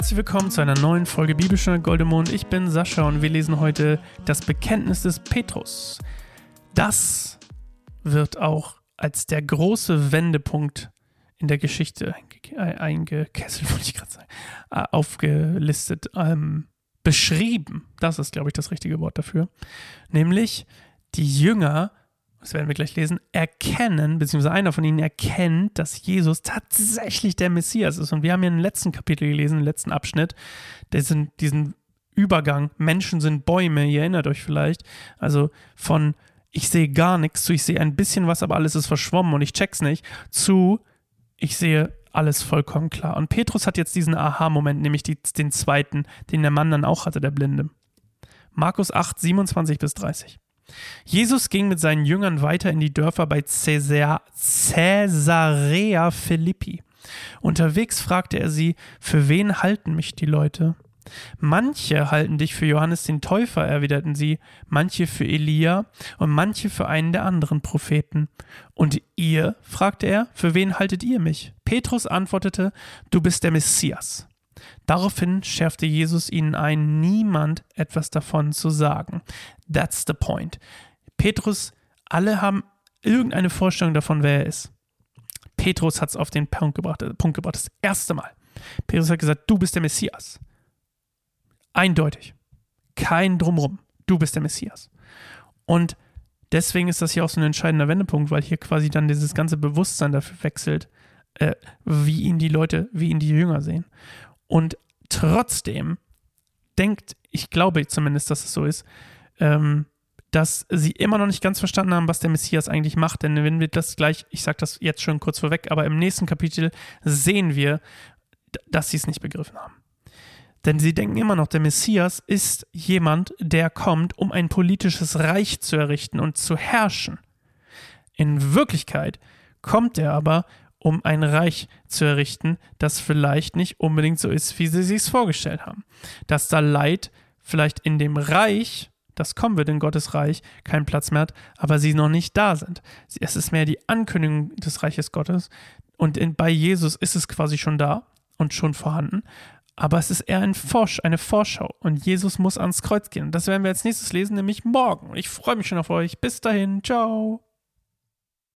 Herzlich willkommen zu einer neuen Folge Bibelstunde Goldemond. Ich bin Sascha und wir lesen heute das Bekenntnis des Petrus. Das wird auch als der große Wendepunkt in der Geschichte eingekesselt, wollte ich gerade sagen, äh, aufgelistet, ähm, beschrieben. Das ist, glaube ich, das richtige Wort dafür. Nämlich die Jünger das werden wir gleich lesen, erkennen, beziehungsweise einer von ihnen erkennt, dass Jesus tatsächlich der Messias ist. Und wir haben ja im letzten Kapitel gelesen, im letzten Abschnitt, diesen, diesen Übergang, Menschen sind Bäume, ihr erinnert euch vielleicht, also von ich sehe gar nichts zu ich sehe ein bisschen was, aber alles ist verschwommen und ich check's nicht, zu ich sehe alles vollkommen klar. Und Petrus hat jetzt diesen Aha-Moment, nämlich die, den zweiten, den der Mann dann auch hatte, der Blinde. Markus 8, 27 bis 30. Jesus ging mit seinen Jüngern weiter in die Dörfer bei Caesarea Philippi. Unterwegs fragte er sie, für wen halten mich die Leute? Manche halten dich für Johannes den Täufer, erwiderten sie, manche für Elia und manche für einen der anderen Propheten. Und ihr? fragte er, für wen haltet ihr mich? Petrus antwortete, du bist der Messias. Daraufhin schärfte Jesus ihnen ein, niemand etwas davon zu sagen. That's the point. Petrus, alle haben irgendeine Vorstellung davon, wer er ist. Petrus hat es auf den Punkt gebracht, äh, Punkt gebracht, das erste Mal. Petrus hat gesagt, du bist der Messias. Eindeutig. Kein Drumrum. Du bist der Messias. Und deswegen ist das hier auch so ein entscheidender Wendepunkt, weil hier quasi dann dieses ganze Bewusstsein dafür wechselt, äh, wie ihn die Leute, wie ihn die Jünger sehen. Und trotzdem denkt, ich glaube zumindest, dass es so ist, ähm, dass sie immer noch nicht ganz verstanden haben, was der Messias eigentlich macht. Denn wenn wir das gleich, ich sage das jetzt schon kurz vorweg, aber im nächsten Kapitel sehen wir, dass sie es nicht begriffen haben. Denn sie denken immer noch, der Messias ist jemand, der kommt, um ein politisches Reich zu errichten und zu herrschen. In Wirklichkeit kommt er aber, um ein Reich zu errichten, das vielleicht nicht unbedingt so ist, wie sie sich vorgestellt haben. Dass da Leid vielleicht in dem Reich, das kommen wird in Gottes Reich, keinen Platz mehr hat, aber sie noch nicht da sind. Es ist mehr die Ankündigung des Reiches Gottes und in, bei Jesus ist es quasi schon da und schon vorhanden. Aber es ist eher ein Forsch, eine Vorschau und Jesus muss ans Kreuz gehen. Das werden wir als nächstes lesen, nämlich morgen. Ich freue mich schon auf euch. Bis dahin. Ciao.